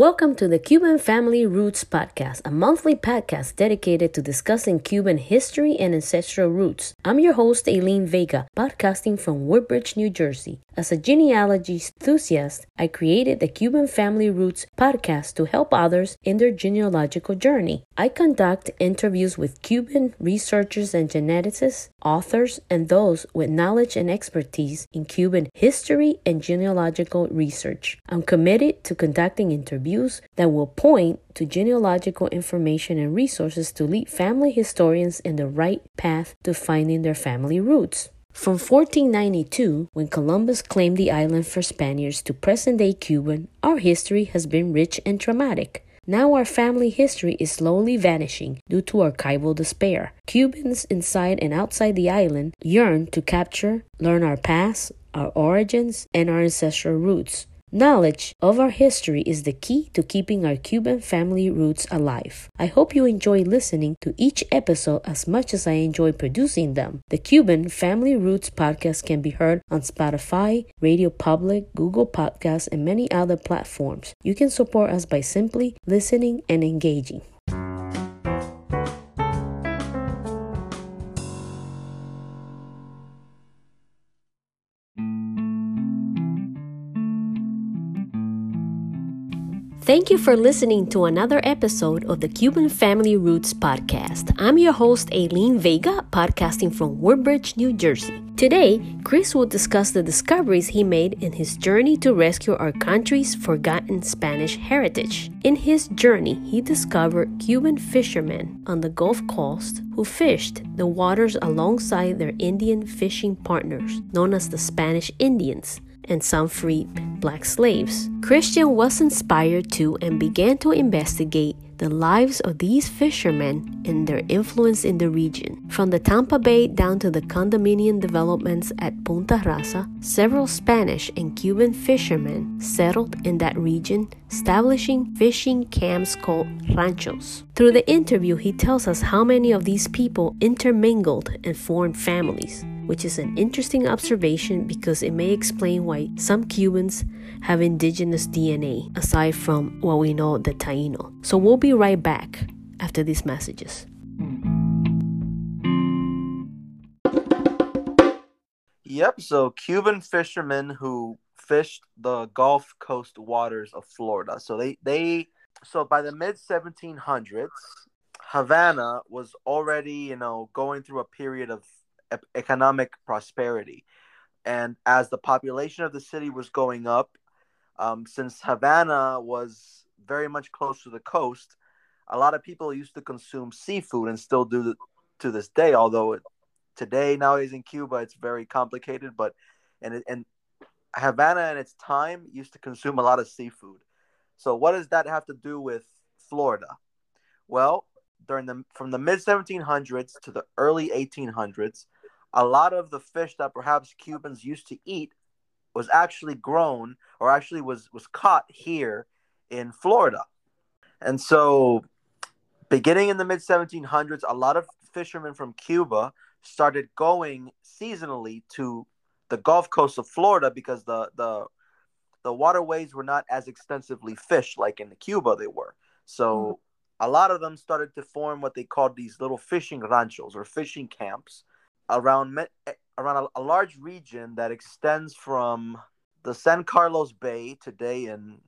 Welcome to the Cuban Family Roots Podcast, a monthly podcast dedicated to discussing Cuban history and ancestral roots. I'm your host, Aileen Vega, podcasting from Woodbridge, New Jersey. As a genealogy enthusiast, I created the Cuban Family Roots podcast to help others in their genealogical journey. I conduct interviews with Cuban researchers and geneticists, authors, and those with knowledge and expertise in Cuban history and genealogical research. I'm committed to conducting interviews that will point to genealogical information and resources to lead family historians in the right path to finding their family roots. From 1492, when Columbus claimed the island for Spaniards, to present day Cuba, our history has been rich and traumatic. Now our family history is slowly vanishing due to archival despair. Cubans inside and outside the island yearn to capture, learn our past, our origins, and our ancestral roots. Knowledge of our history is the key to keeping our Cuban family roots alive. I hope you enjoy listening to each episode as much as I enjoy producing them. The Cuban Family Roots podcast can be heard on Spotify, Radio Public, Google Podcasts, and many other platforms. You can support us by simply listening and engaging. Thank you for listening to another episode of the Cuban Family Roots podcast. I'm your host, Aileen Vega, podcasting from Woodbridge, New Jersey. Today, Chris will discuss the discoveries he made in his journey to rescue our country's forgotten Spanish heritage. In his journey, he discovered Cuban fishermen on the Gulf Coast who fished the waters alongside their Indian fishing partners, known as the Spanish Indians and some freed black slaves. Christian was inspired to and began to investigate the lives of these fishermen and their influence in the region. From the Tampa Bay down to the condominium developments at Punta Rassa, several Spanish and Cuban fishermen settled in that region, establishing fishing camps called ranchos. Through the interview, he tells us how many of these people intermingled and formed families which is an interesting observation because it may explain why some Cubans have indigenous DNA, aside from what we know the Taino. So we'll be right back after these messages. Yep, so Cuban fishermen who fished the Gulf Coast waters of Florida. So they they so by the mid 1700s, Havana was already, you know, going through a period of economic prosperity. And as the population of the city was going up, um, since Havana was very much close to the coast, a lot of people used to consume seafood and still do to this day. Although it, today nowadays in Cuba it's very complicated, but and and Havana in its time used to consume a lot of seafood. So what does that have to do with Florida? Well, during the from the mid 1700s to the early 1800s, a lot of the fish that perhaps Cubans used to eat was actually grown or actually was was caught here in Florida. And so beginning in the mid 1700s a lot of fishermen from Cuba started going seasonally to the Gulf Coast of Florida because the the the waterways were not as extensively fished like in Cuba they were. So mm-hmm. a lot of them started to form what they called these little fishing ranchos or fishing camps around eh, around a, a large region that extends from the San Carlos Bay today in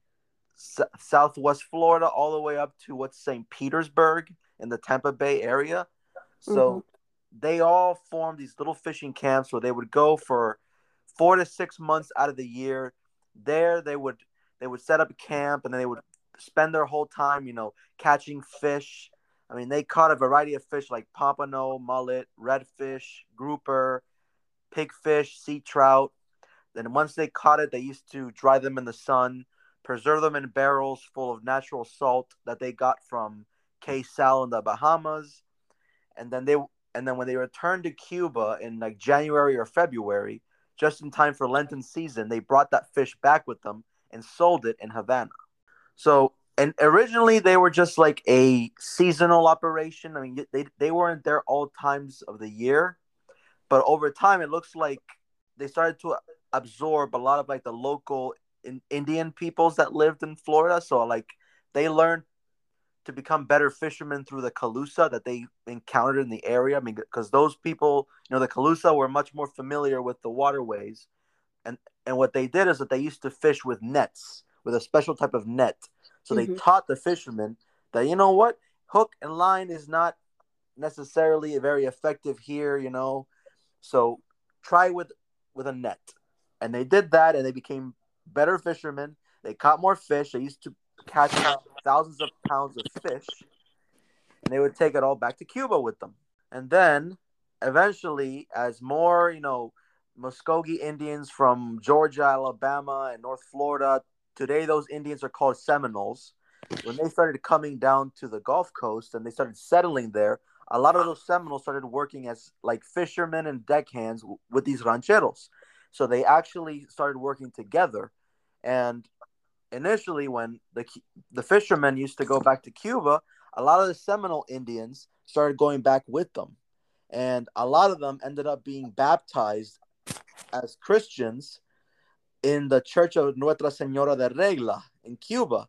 s- southwest Florida all the way up to what's St. Petersburg in the Tampa Bay area. So mm-hmm. they all formed these little fishing camps where they would go for four to six months out of the year. There they would they would set up a camp and then they would spend their whole time, you know, catching fish I mean, they caught a variety of fish like pompano, mullet, redfish, grouper, pigfish, sea trout. Then once they caught it, they used to dry them in the sun, preserve them in barrels full of natural salt that they got from Cay Sal in the Bahamas, and then they and then when they returned to Cuba in like January or February, just in time for Lenten season, they brought that fish back with them and sold it in Havana. So and originally they were just like a seasonal operation. I mean, they they weren't there all times of the year, but over time it looks like they started to absorb a lot of like the local in, Indian peoples that lived in Florida. So like they learned to become better fishermen through the Calusa that they encountered in the area. I mean, because those people, you know, the Calusa were much more familiar with the waterways, and and what they did is that they used to fish with nets, with a special type of net. So mm-hmm. they taught the fishermen that you know what, hook and line is not necessarily very effective here, you know. So try with with a net, and they did that, and they became better fishermen. They caught more fish. They used to catch thousands of pounds of fish, and they would take it all back to Cuba with them. And then eventually, as more, you know, Muskogee Indians from Georgia, Alabama, and North Florida, today those Indians are called Seminoles. When they started coming down to the Gulf Coast and they started settling there, a lot of those Seminoles started working as like fishermen and deckhands with these rancheros. So they actually started working together. And initially when the the fishermen used to go back to Cuba, a lot of the Seminole Indians started going back with them, and a lot of them ended up being baptized as Christians in the Church of Nuestra Señora de Regla in Cuba.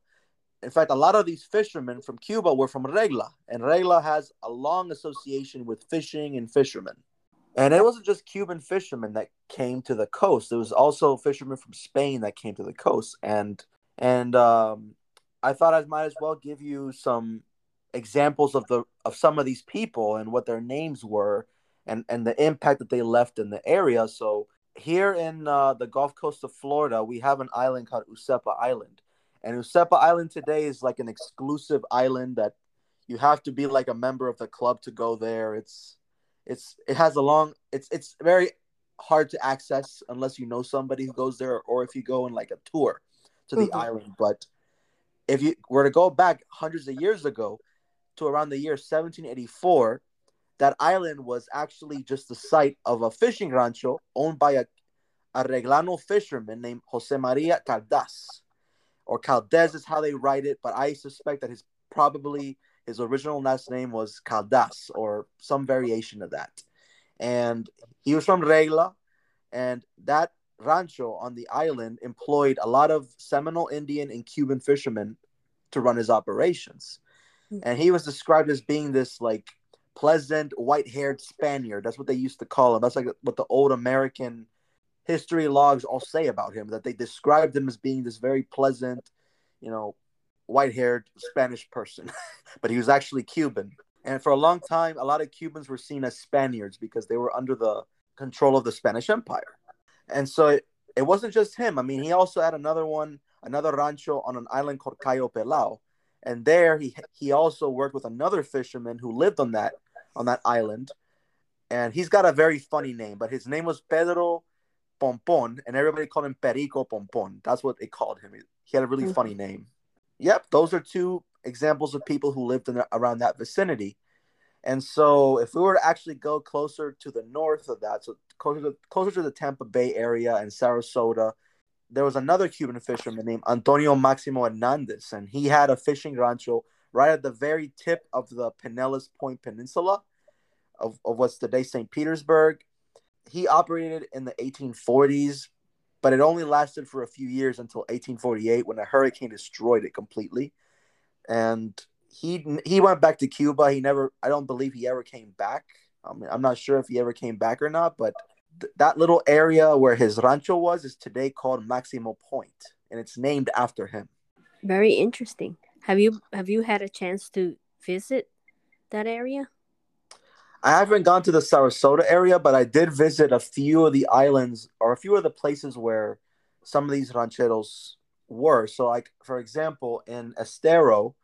In fact, a lot of these fishermen from Cuba were from Regla, and Regla has a long association with fishing and fishermen. And it wasn't just Cuban fishermen that came to the coast. There was also fishermen from Spain that came to the coast. And and um, I thought I might as well give you some examples of the of some of these people and what their names were and and the impact that they left in the area. So here in uh, the Gulf Coast of Florida, we have an island called Useppa Island, and Useppa Island today is like an exclusive island that you have to be like a member of the club to go there. It's it's it has a long it's it's very hard to access unless you know somebody who goes there or if you go in like a tour to the mm-hmm. island. But if you were to go back hundreds of years ago to around the year 1784, that island was actually just the site of a fishing rancho owned by a Arreglano fisherman named Jose Maria Caldas. Or Caldes is how they write it, but I suspect that his probably his original last name was Caldas or some variation of that. And he was from Regla, and that rancho on the island employed a lot of Seminole Indian and Cuban fishermen to run his operations. Hmm. And he was described as being this like pleasant white haired Spaniard. That's what they used to call him. That's like what the old American history logs all say about him, that they described him as being this very pleasant, you know, white haired Spanish person. but he was actually Cuban. And for a long time, a lot of Cubans were seen as Spaniards because they were under the control of the Spanish Empire. And so it, it wasn't just him. I mean, he also had another one, another rancho on an island called Cayo Pelao. And there he he also worked with another fisherman who lived on that on that island. And he's got a very funny name, but his name was Pedro Pompon, and everybody called him Perico Pompon. That's what they called him. He had a really mm-hmm. funny name. Yep, those are two examples of people who lived in around that vicinity. And so, if we were to actually go closer to the north of that, so closer to, closer to the Tampa Bay area and Sarasota, there was another Cuban fisherman named Antonio Maximo Hernandez, and he had a fishing rancho right at the very tip of the Pinellas Point Peninsula of, of what's today St. Petersburg. He operated in the 1840s, but it only lasted for a few years until 1848 when a hurricane destroyed it completely. And he he went back to Cuba. He never, I don't believe he ever came back. I mean, I'm not sure if he ever came back or not, but th- that little area where his rancho was is today called Maximo Point, and it's named after him. Very interesting. Have you have you had a chance to visit that area? I haven't gone to the Sarasota area, but I did visit a few of the islands or a few of the places where some of these rancheros were. So, like for example, in Estero,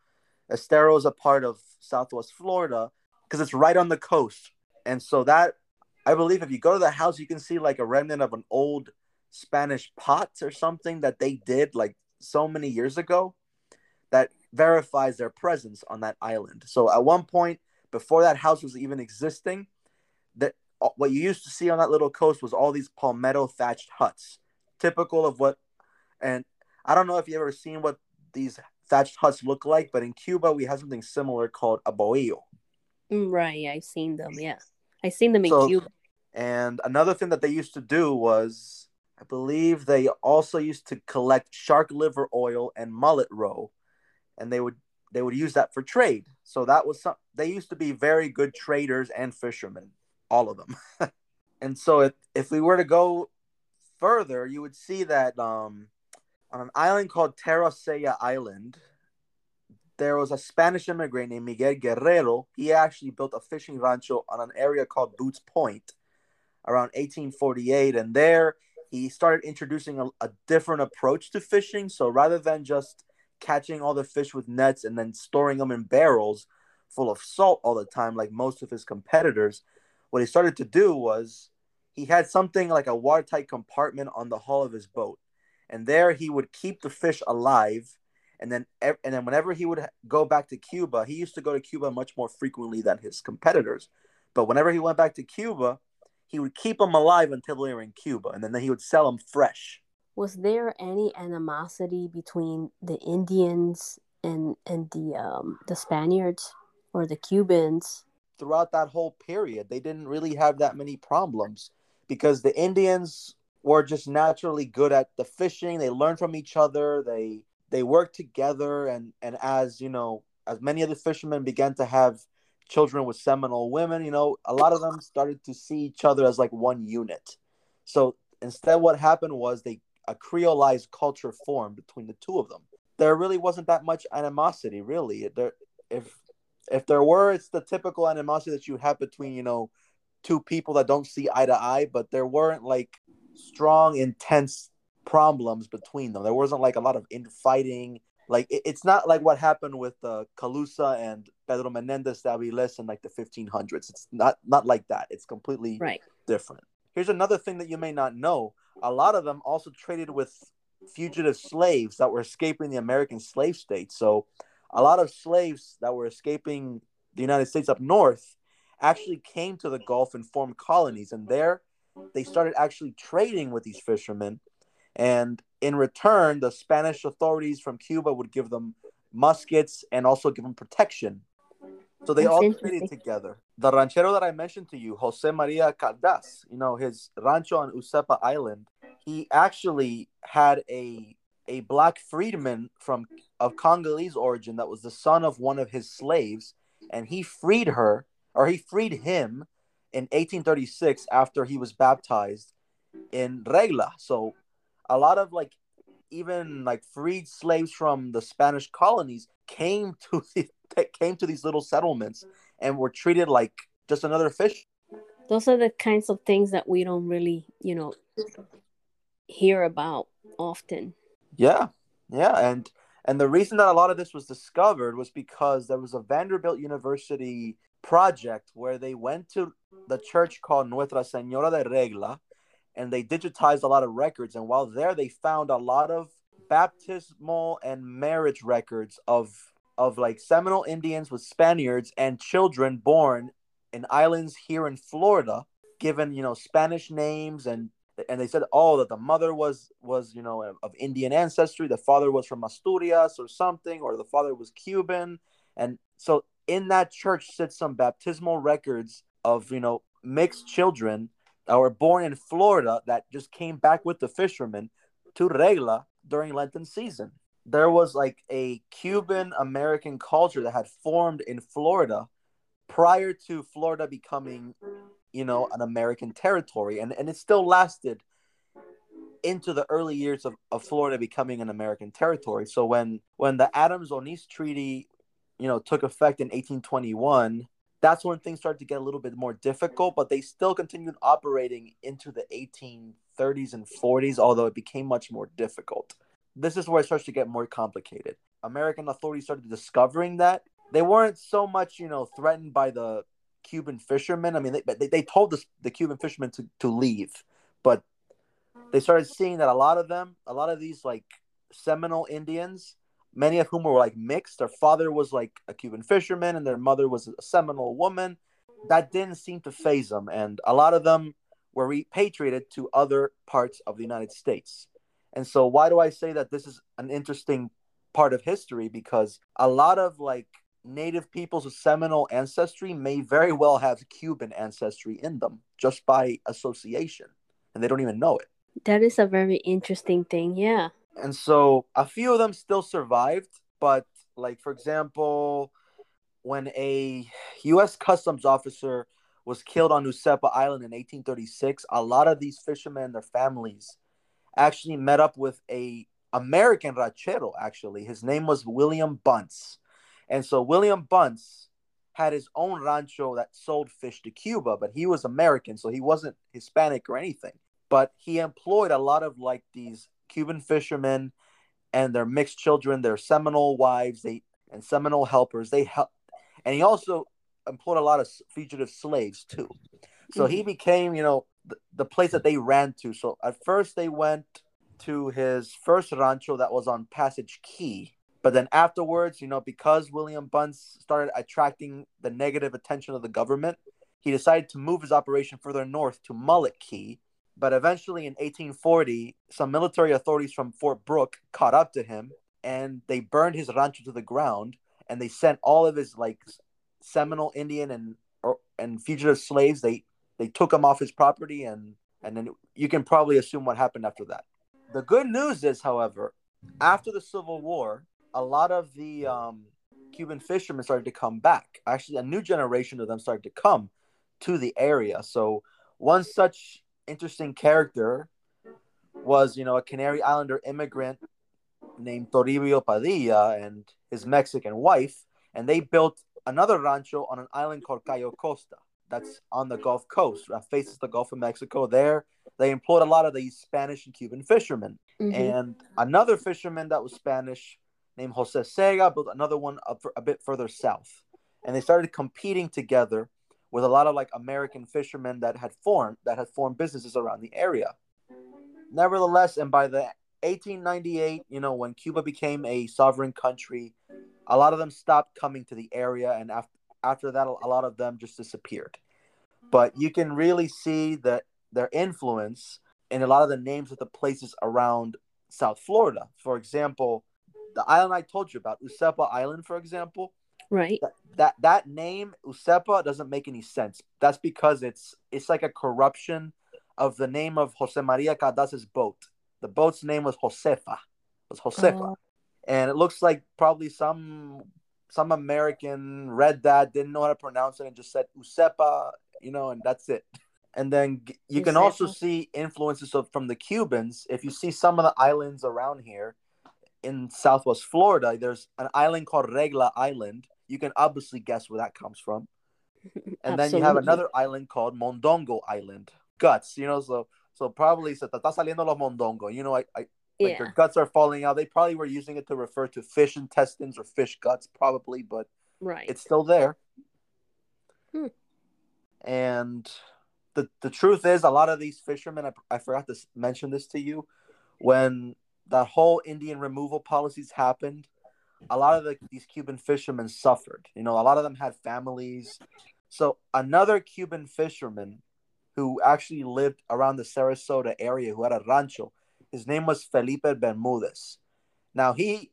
Estero is a part of Southwest Florida because it's right on the coast. And so that I believe if you go to the house, you can see like a remnant of an old Spanish pot or something that they did like so many years ago that verifies their presence on that island. So at one point, before that house was even existing, that uh, what you used to see on that little coast was all these palmetto thatched huts, typical of what. And I don't know if you ever seen what these thatched huts look like, but in Cuba we have something similar called a bohío. Mm, right, I've seen them. Yeah, I've seen them in so, Cuba. And another thing that they used to do was, I believe they also used to collect shark liver oil and mullet roe. And they would they would use that for trade. So that was some they used to be very good traders and fishermen, all of them. and so if, if we were to go further, you would see that um, on an island called Terra Island, there was a Spanish immigrant named Miguel Guerrero. He actually built a fishing rancho on an area called Boots Point around 1848. And there he started introducing a, a different approach to fishing. So rather than just catching all the fish with nets and then storing them in barrels full of salt all the time, like most of his competitors, what he started to do was he had something like a watertight compartment on the hull of his boat. And there he would keep the fish alive. And then, and then whenever he would go back to Cuba, he used to go to Cuba much more frequently than his competitors. But whenever he went back to Cuba, he would keep them alive until they were in Cuba, and then he would sell them fresh. Was there any animosity between the Indians and and the um, the Spaniards or the Cubans? Throughout that whole period, they didn't really have that many problems because the Indians were just naturally good at the fishing. They learned from each other. They they worked together, and and as you know, as many of the fishermen began to have children with Seminole women, you know, a lot of them started to see each other as like one unit. So instead, what happened was they a creolized culture formed between the two of them. There really wasn't that much animosity, really. There, if if there were, it's the typical animosity that you have between you know two people that don't see eye to eye, but there weren't like strong, intense problems between them. There wasn't like a lot of infighting like it, it's not like what happened with uh, Calusa and Pedro Menendez that we list in like the 1500s. It's not not like that. It's completely right. different. Here's another thing that you may not know. A lot of them also traded with fugitive slaves that were escaping the American slave states. So a lot of slaves that were escaping the United States up north actually came to the Gulf and formed colonies. And there they started actually trading with these fishermen and in return, the Spanish authorities from Cuba would give them muskets and also give them protection. So they That's all traded together. The ranchero that I mentioned to you, Jose Maria Caldas, you know, his rancho on Useppa Island, he actually had a a black freedman from of Congolese origin that was the son of one of his slaves, and he freed her, or he freed him in 1836 after he was baptized in Regla. So a lot of like even like freed slaves from the Spanish colonies came to the, came to these little settlements and were treated like just another fish. Those are the kinds of things that we don't really, you know, hear about often. Yeah. Yeah, and and the reason that a lot of this was discovered was because there was a Vanderbilt University project where they went to the church called Nuestra Señora de Regla and they digitized a lot of records. And while there, they found a lot of baptismal and marriage records of of like Seminole Indians with Spaniards and children born in islands here in Florida, given you know Spanish names and and they said oh that the mother was was you know of Indian ancestry, the father was from Asturias or something, or the father was Cuban, and so in that church sits some baptismal records of you know mixed children that were born in Florida that just came back with the fishermen to Regla during Lenten season. There was like a Cuban American culture that had formed in Florida prior to Florida becoming, you know, an American territory. And, and it still lasted into the early years of, of Florida becoming an American territory. So when when the Adams-Onis Treaty, you know, took effect in 1821, that's when things started to get a little bit more difficult, but they still continued operating into the 1830s and 40s, although it became much more difficult. This is where it starts to get more complicated. American authorities started discovering that they weren't so much, you know, threatened by the Cuban fishermen. I mean, they, they, they told the, the Cuban fishermen to, to leave, but they started seeing that a lot of them, a lot of these like Seminole Indians, many of whom were like mixed. Their father was like a Cuban fisherman, and their mother was a Seminole woman. That didn't seem to phase them, and a lot of them were repatriated to other parts of the United States. And so, why do I say that this is an interesting part of history? Because a lot of like native peoples of Seminole ancestry may very well have Cuban ancestry in them just by association, and they don't even know it. That is a very interesting thing. Yeah and so a few of them still survived, but Like for example, when a U.S. Customs officer was killed on Useppa Island in 1836, a lot of these fishermen and their families actually met up with a American ranchero. Actually, his name was William Bunce, and so William Bunce had his own rancho that sold fish to Cuba, but he was American, so he wasn't Hispanic or anything. But he employed a lot of like these Cuban fishermen and their mixed children, their Seminole wives, they and Seminole helpers. They help, and he also employed a lot of fugitive slaves too. So mm-hmm. he became, you know, the, the place that they ran to. So at first they went to his first rancho that was on Passage Key. But then afterwards, you know, because William Bunce started attracting the negative attention of the government, he decided to move his operation further north to Mullet Key. But eventually in 1840, some military authorities from Fort Brooke caught up to him and they burned his rancho to the ground and they sent all of his like Seminole Indian and or, and fugitive slaves. They they took him off his property and and then you can probably assume what happened after that. The good news is, however, after the Civil War, a lot of the um, Cuban fishermen started to come back. Actually, a new generation of them started to come to the area. So one such interesting character was, you know, a Canary Islander immigrant named Toribio Padilla and his Mexican wife, and they built another rancho on an island called Cayo Costa. That's on the Gulf Coast, that faces the Gulf of Mexico. There, they employed a lot of these Spanish and Cuban fishermen. Mm-hmm. And another fisherman that was Spanish named Jose Sega built another one up a bit further south. And they started competing together with a lot of like American fishermen that had formed that had formed businesses around the area. Nevertheless, and by the 1898, you know, when Cuba became a sovereign country, a lot of them stopped coming to the area, and after after that, a lot of them just disappeared. But you can really see that their influence in a lot of the names of the places around South Florida. For example, the island I told you about, Useppa Island, for example. Right. That, that that name Useppa doesn't make any sense. That's because it's it's like a corruption of the name of Jose Maria Caldas's boat. The boat's name was Josefa. It Was Josefa. Oh and it looks like probably some some American read that, didn't know how to pronounce it, and just said Useppa, you know, and that's it. And then you can also see influences of, from the Cubans. If you see some of the islands around here in Southwest Florida, there's an island called Regla Island. You can obviously guess where that comes from. And then you have another island called Mondongo Island. Guts, you know, so so probably se te está saliendo los mondongo. You know, I, I like yeah. their guts are falling out. They probably were using it to refer to fish intestines or fish guts, probably, but right, it's still there. Hmm. And the the truth is, a lot of these fishermen, I, I forgot to mention this to you, when that whole Indian removal policies happened, a lot of the, these Cuban fishermen suffered. You know, a lot of them had families. So another Cuban fisherman who actually lived around the Sarasota area, who had a rancho, his name was Felipe Bermudez. Now he,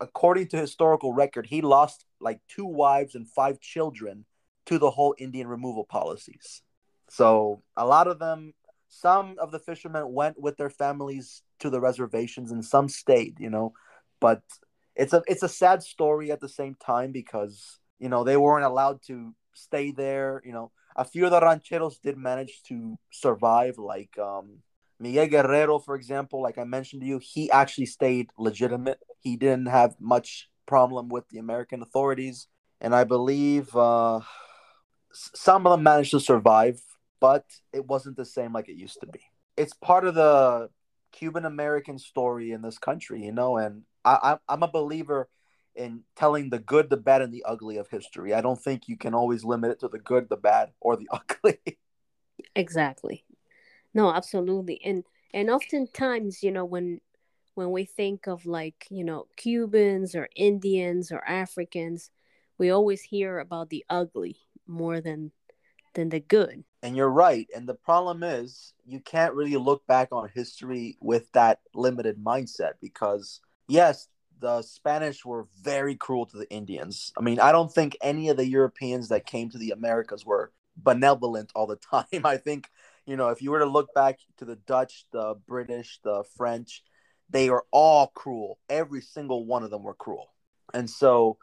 according to historical record, he lost like two wives and five children to the whole Indian removal policies. So a lot of them, some of the fishermen went with their families to the reservations, and some stayed. You know, but it's a it's a sad story at the same time because you know they weren't allowed to stay there. You know, a few of the rancheros did manage to survive, like um, Miguel Guerrero, for example, like I mentioned to you, he actually stayed legitimate. He didn't have much problem with the American authorities, and I believe uh, some of them managed to survive, but it wasn't the same like it used to be. It's part of the Cuban American story in this country, you know, and I, I'm a believer in telling the good, the bad, and the ugly of history. I don't think you can always limit it to the good, the bad, or the ugly. Exactly. No, absolutely. And and oftentimes, you know, when when we think of like, you know, Cubans or Indians or Africans, we always hear about the ugly more than than the good. And you're right. And the problem is you can't really look back on history with that limited mindset because yes, the Spanish were very cruel to the Indians. I mean, I don't think any of the Europeans that came to the Americas were benevolent all the time. I think you know, if you were to look back to the Dutch, the British, the French, they are all cruel. Every single one of them were cruel. And so,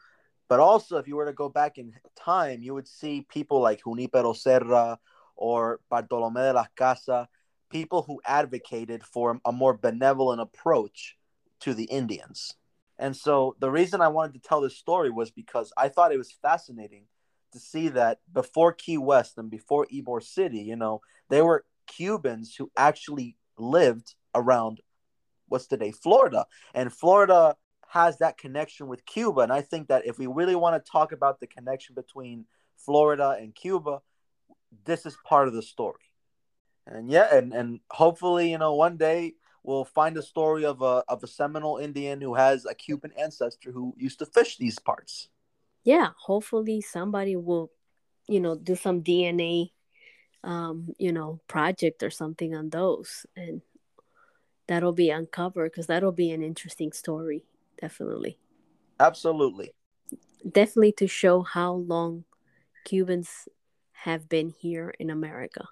but also, if you were to go back in time, you would see people like Junipero Serra or Bartolome de las Casas, people who advocated for a more benevolent approach to the Indians. And so the reason I wanted to tell this story was because I thought it was fascinating to see that before Key West and before Ybor City, you know, there were Cubans who actually lived around what's today Florida. And Florida has that connection with Cuba. And I think that if we really want to talk about the connection between Florida and Cuba, this is part of the story. And yeah, and, and hopefully, you know, one day we'll find a story of a of a Seminole Indian who has a Cuban ancestor who used to fish these parts. Yeah, hopefully somebody will, you know, do some DNA um, you know, project or something on those and that'll be uncovered because that'll be an interesting story, definitely. Absolutely. Definitely to show how long Cubans have been here in America.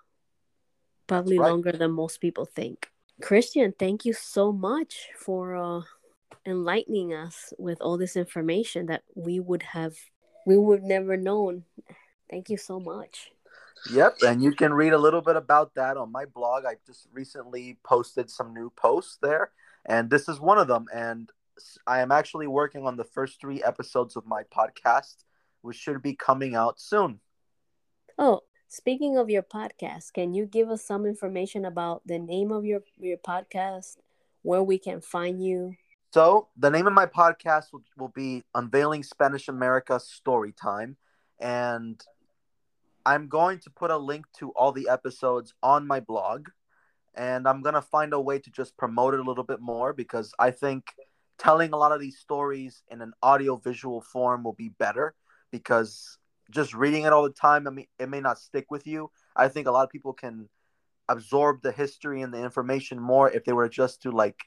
Probably right. longer than most people think. Christian, thank you so much for uh, enlightening us with all this information that we would have we would never known. Thank you so much. Yep, and you can read a little bit about that on my blog. I just recently posted some new posts there, and this is one of them. And I am actually working on the first three episodes of my podcast, which should be coming out soon. Oh, Speaking of your podcast, can you give us some information about the name of your your podcast, where we can find you? So the name of my podcast will, will be Unveiling Spanish America Story Time, and I'm going to put a link to all the episodes on my blog, and I'm gonna find a way to just promote it a little bit more because I think telling a lot of these stories in an audio visual form will be better because just reading it all the time, I mean, it may not stick with you. I think a lot of people can absorb the history and the information more if they were just to like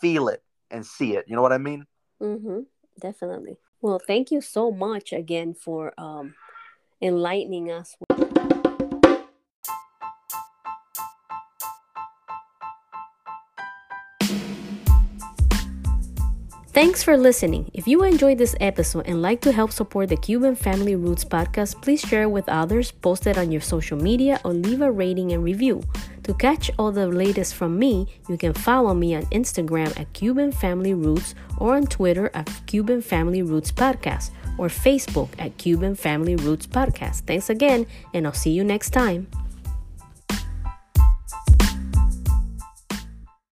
feel it and see it. You know what I mean? Mm-hmm. Definitely. Well, thank you so much again for um, enlightening us. Thanks for listening. If you enjoyed this episode and like to help support the Cuban Family Roots podcast, please share it with others, post it on your social media, or leave a rating and review. To catch all the latest from me, you can follow me on Instagram at Cuban Family Roots or on Twitter at Cuban Family Roots Podcast or Facebook at Cuban Family Roots Podcast. Thanks again, and I'll see you next time.